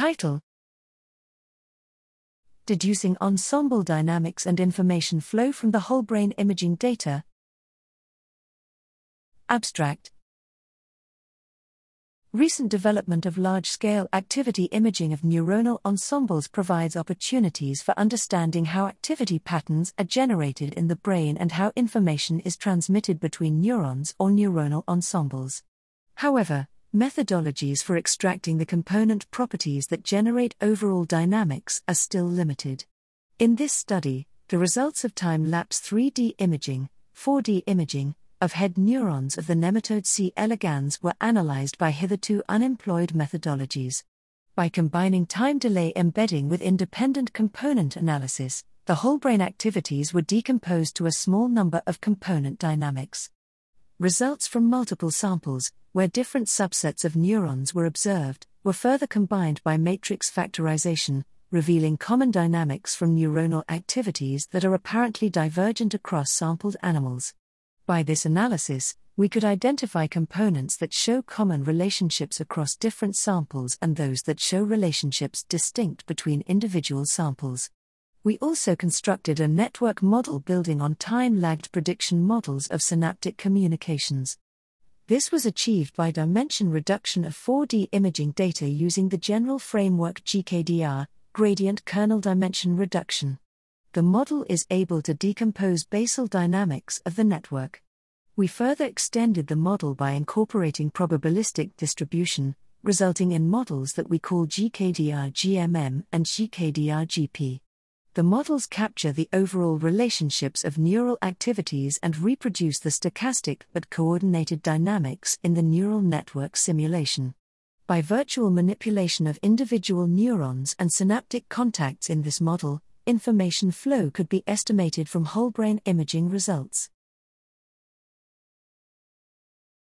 Title Deducing ensemble dynamics and information flow from the whole brain imaging data. Abstract Recent development of large scale activity imaging of neuronal ensembles provides opportunities for understanding how activity patterns are generated in the brain and how information is transmitted between neurons or neuronal ensembles. However, methodologies for extracting the component properties that generate overall dynamics are still limited. In this study, the results of time lapse 3D imaging, 4D imaging, of head neurons of the nematode C. elegans were analyzed by hitherto unemployed methodologies. By combining time delay embedding with independent component analysis, the whole brain activities were decomposed to a small number of component dynamics. Results from multiple samples, where different subsets of neurons were observed, were further combined by matrix factorization, revealing common dynamics from neuronal activities that are apparently divergent across sampled animals. By this analysis, we could identify components that show common relationships across different samples and those that show relationships distinct between individual samples. We also constructed a network model building on time lagged prediction models of synaptic communications. This was achieved by dimension reduction of 4D imaging data using the general framework GKDR, gradient kernel dimension reduction the model is able to decompose basal dynamics of the network. We further extended the model by incorporating probabilistic distribution, resulting in models that we call GKDR GMM and GKDR GP. The models capture the overall relationships of neural activities and reproduce the stochastic but coordinated dynamics in the neural network simulation. By virtual manipulation of individual neurons and synaptic contacts in this model, information flow could be estimated from whole brain imaging results.